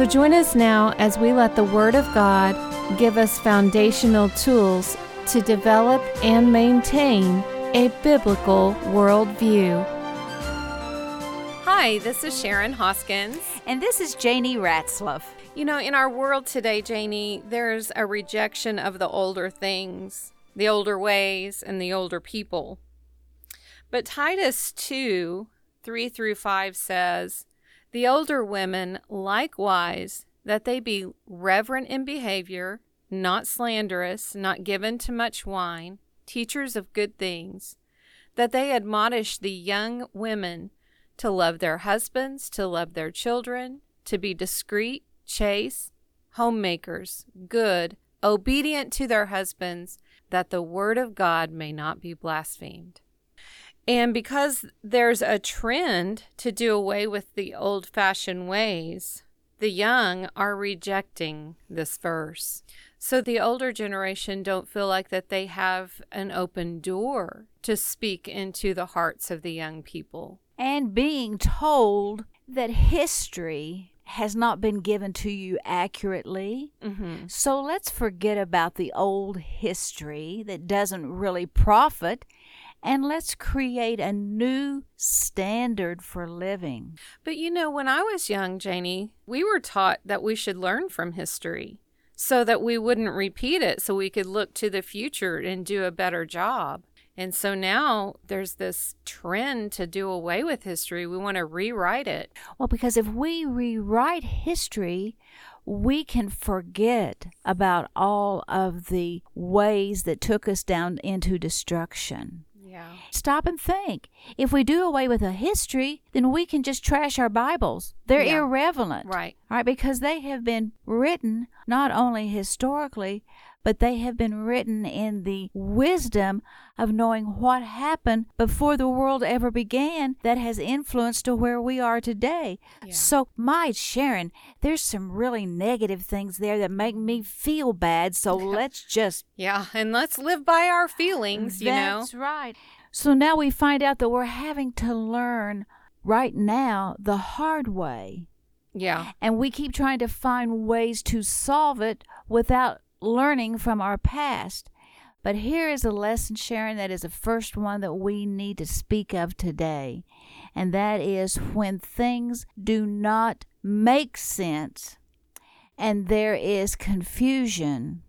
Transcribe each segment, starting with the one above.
So join us now as we let the Word of God give us foundational tools to develop and maintain a biblical worldview. Hi, this is Sharon Hoskins. And this is Janie Ratzlaff. You know, in our world today, Janie, there's a rejection of the older things, the older ways, and the older people. But Titus 2 3 through 5 says, The older women likewise, that they be reverent in behavior, not slanderous, not given to much wine, teachers of good things, that they admonish the young women to love their husbands, to love their children, to be discreet, chaste, homemakers, good, obedient to their husbands, that the word of God may not be blasphemed. And because there's a trend to do away with the old fashioned ways, the young are rejecting this verse. So the older generation don't feel like that they have an open door to speak into the hearts of the young people. And being told that history has not been given to you accurately. Mm-hmm. So let's forget about the old history that doesn't really profit and let's create a new standard for living. But you know, when I was young, Janie, we were taught that we should learn from history so that we wouldn't repeat it, so we could look to the future and do a better job. And so now there's this trend to do away with history. We want to rewrite it. Well, because if we rewrite history, we can forget about all of the ways that took us down into destruction. Stop and think. If we do away with a history, then we can just trash our Bibles. They're Yeah. irrelevant. Right. Right, because they have been written not only historically, but they have been written in the wisdom of knowing what happened before the world ever began that has influenced to where we are today. Yeah. So, my Sharon, there's some really negative things there that make me feel bad. So, let's just Yeah. And let's live by our feelings, you know? that's right. So now we find out that we're having to learn right now the hard way. Yeah. And we keep trying to find ways to solve it without learning from our past. But here is a lesson, Sharon, that is the first one that we need to speak of today. And that is when things do not make sense and there is confusion,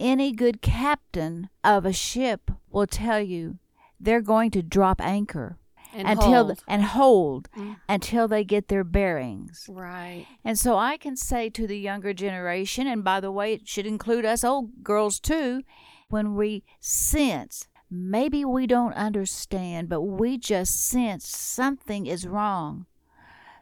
any good captain of a ship will tell you they're going to drop anchor And until hold. and hold Mm. until they get their bearings. Right. And so I can say to the younger generation, and by the way, it should include us old girls too, when we sense maybe we don't understand, but we just sense something is wrong,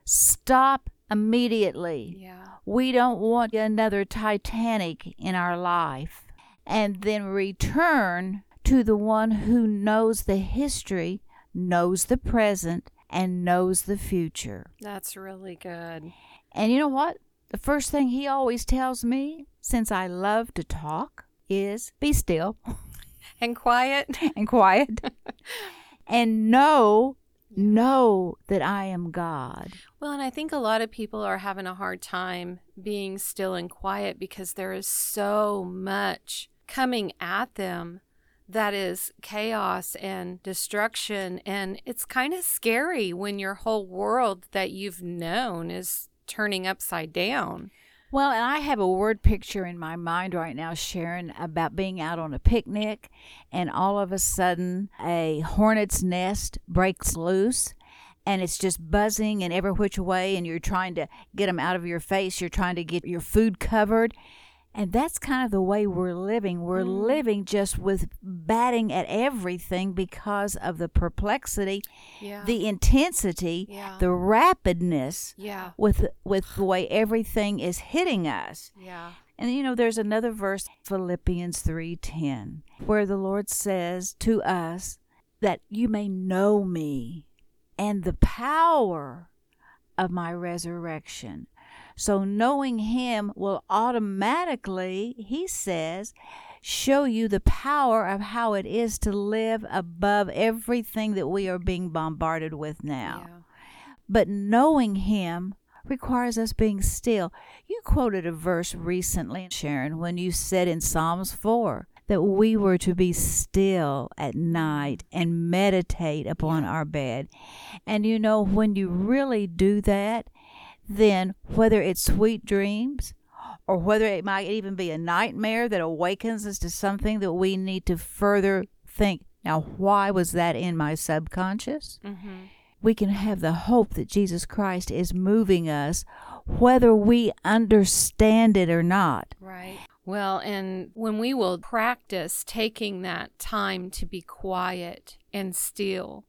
stop immediately. Yeah. We don't want another Titanic in our life. And then return to the one who knows the history, knows the present, and knows the future. That's really good. And you know what? The first thing he always tells me, since I love to talk, is be still And quiet. and quiet and know, know that I am God. Well, and I think a lot of people are having a hard time being still and quiet because there is so much coming at them that is chaos and destruction. And it's kind of scary when your whole world that you've known is turning upside down. Well, and I have a word picture in my mind right now, Sharon, about being out on a picnic and all of a sudden a hornet's nest breaks loose and it's just buzzing in every which way and you're trying to get them out of your face. You're trying to get your food covered. And that's kind of the way we're living. We're Mm. living just with batting at everything because of the perplexity, Yeah. the intensity, Yeah. the rapidness yeah. with with the way everything is hitting us. Yeah. And you know, there's another verse, Philippians 3:10, where the Lord says to us that you may know me and the power of my resurrection. So knowing him will automatically, he says, show you the power of how it is to live above everything that we are being bombarded with now. Yeah. But knowing him requires us being still. You quoted a verse recently, Sharon, when you said in Psalms 4 that we were to be still at night and meditate upon our bed. And you know, when you really do that, then whether it's sweet dreams or whether it might even be a nightmare that awakens us to something that we need to further think. Now, why was that in my subconscious? Mm-hmm. We can have the hope that Jesus Christ is moving us, whether we understand it or not. Right. Well, and when we will practice taking that time to be quiet and still,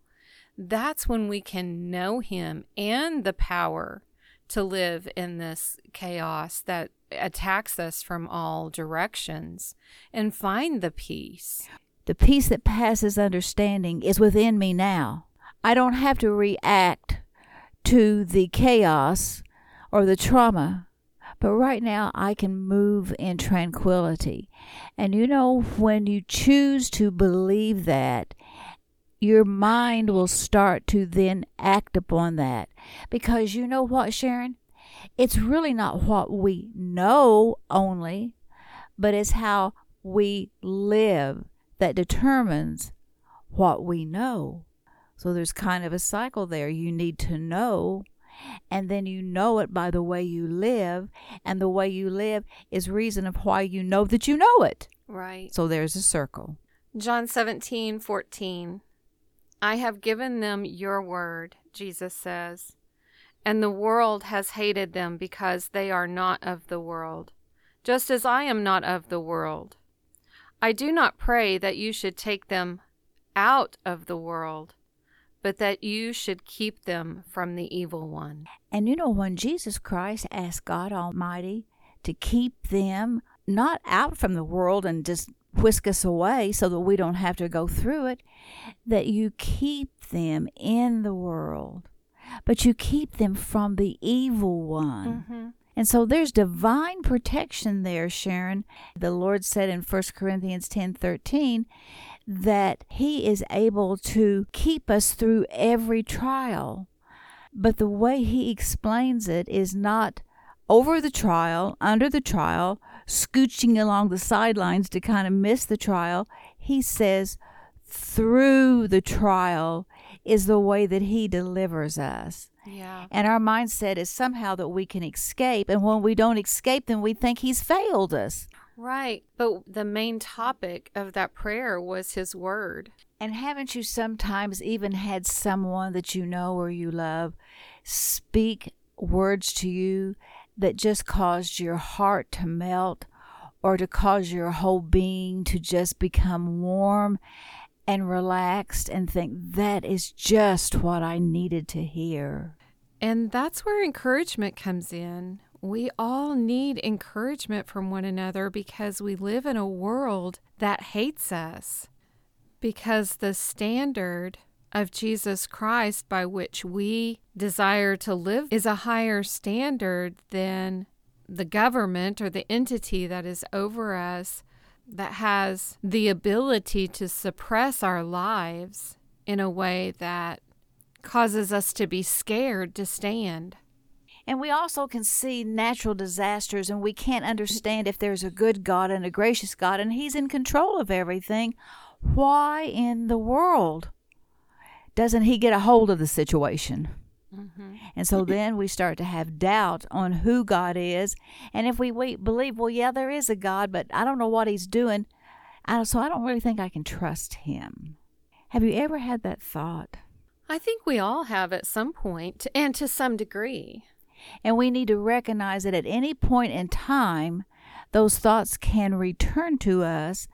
that's when we can know Him and the power to live in this chaos that attacks us from all directions and find the peace. The peace that passes understanding is within me now. I don't have to react to the chaos or the trauma, but right now I can move in tranquility. And you know, when you choose to believe that, your mind will start to then act upon that. Because you know what, Sharon? It's really not what we know only, but it's how we live that determines what we know. So there's kind of a cycle there. You need to know, and then you know it by the way you live, and the way you live is reason of why you know that you know it. Right. So there's a circle. John 17, 14. I have given them your word, Jesus says, and the world has hated them because they are not of the world, just as I am not of the world. I do not pray that you should take them out of the world, but that you should keep them from the evil one. And you know, when Jesus Christ asked God Almighty to keep them not out from the world and just whisk us away so that we don't have to go through it, that you keep them in the world, but you keep them from the evil one. Mm-hmm. And so there's divine protection there, Sharon. The Lord said in 1 Corinthians 10 13 that He is able to keep us through every trial. But the way He explains it is not over the trial, under the trial, scooching along the sidelines to kind of miss the trial. He says, through the trial is the way that He delivers us. Yeah. And our mindset is somehow that we can escape. And when we don't escape, then we think He's failed us. Right. But the main topic of that prayer was His Word. And haven't you sometimes even had someone that you know or you love speak words to you that just caused your heart to melt or to cause your whole being to just become warm and relaxed and think that is just what I needed to hear? And that's where encouragement comes in. We all need encouragement from one another because we live in a world that hates us. Because the standard of Jesus Christ by which we desire to live is a higher standard than the government or the entity that is over us that has the ability to suppress our lives in a way that causes us to be scared to stand. And we also can see natural disasters, and we can't understand if there's a good God and a gracious God, and He's in control of everything. Why in the world doesn't He get a hold of the situation? Mm-hmm. And so then we start to have doubt on who God is. And if we, we believe, well, yeah, there is a God, but I don't know what He's doing, I, so I don't really think I can trust Him. Have you ever had that thought? I think we all have at some point and to some degree. And we need to recognize that at any point in time, those thoughts can return to us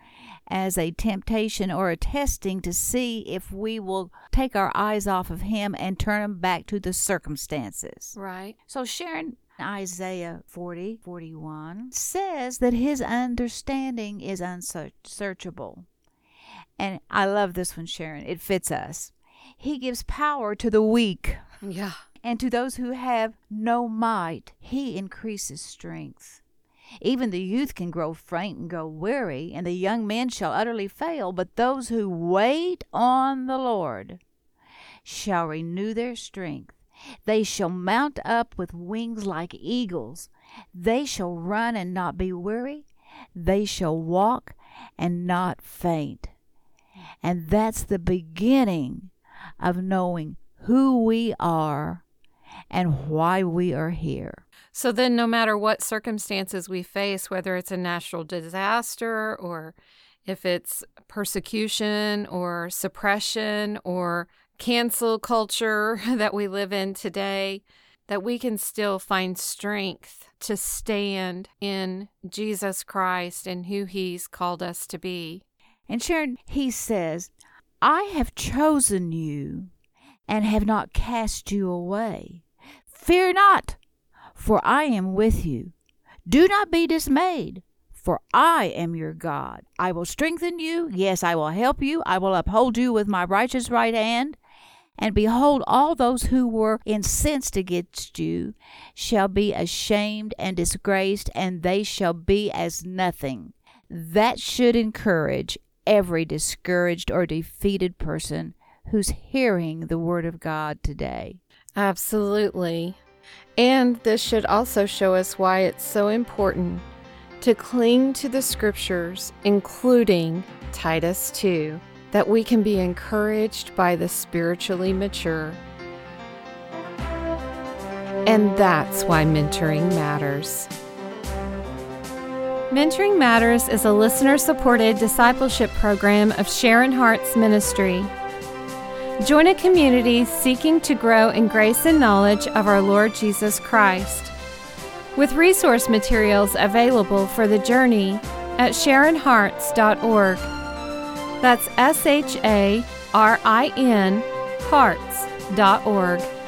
as a temptation or a testing to see if we will take our eyes off of Him and turn them back to the circumstances. Right. So, Sharon, Isaiah 40 41 says that his understanding is unsearchable. And I love this one, Sharon. It fits us. He gives power to the weak. Yeah. And to those who have no might, he increases strength. Even the youth can grow faint and go weary, and the young men shall utterly fail. But those who wait on the Lord shall renew their strength. They shall mount up with wings like eagles. They shall run and not be weary. They shall walk and not faint. And that's the beginning of knowing who we are and why we are here. So then, no matter what circumstances we face, whether it's a natural disaster or if it's persecution or suppression or cancel culture that we live in today, that we can still find strength to stand in Jesus Christ and who He's called us to be. And Sharon, He says, I have chosen you and have not cast you away. Fear not, for I am with you. Do not be dismayed, for I am your God. I will strengthen you. Yes, I will help you. I will uphold you with my righteous right hand. And behold, all those who were incensed against you shall be ashamed and disgraced, and they shall be as nothing. That should encourage every discouraged or defeated person who's hearing the Word of God today. Absolutely. And this should also show us why it's so important to cling to the scriptures, including Titus 2 that we can be encouraged by the spiritually mature. And that's why mentoring matters. Mentoring Matters is a listener supported discipleship program of Sharin Hearts ministry. Join a community seeking to grow in grace and knowledge of our Lord Jesus Christ. With resource materials available for the journey at SharinHearts.org. That's S H A R I N hearts.org.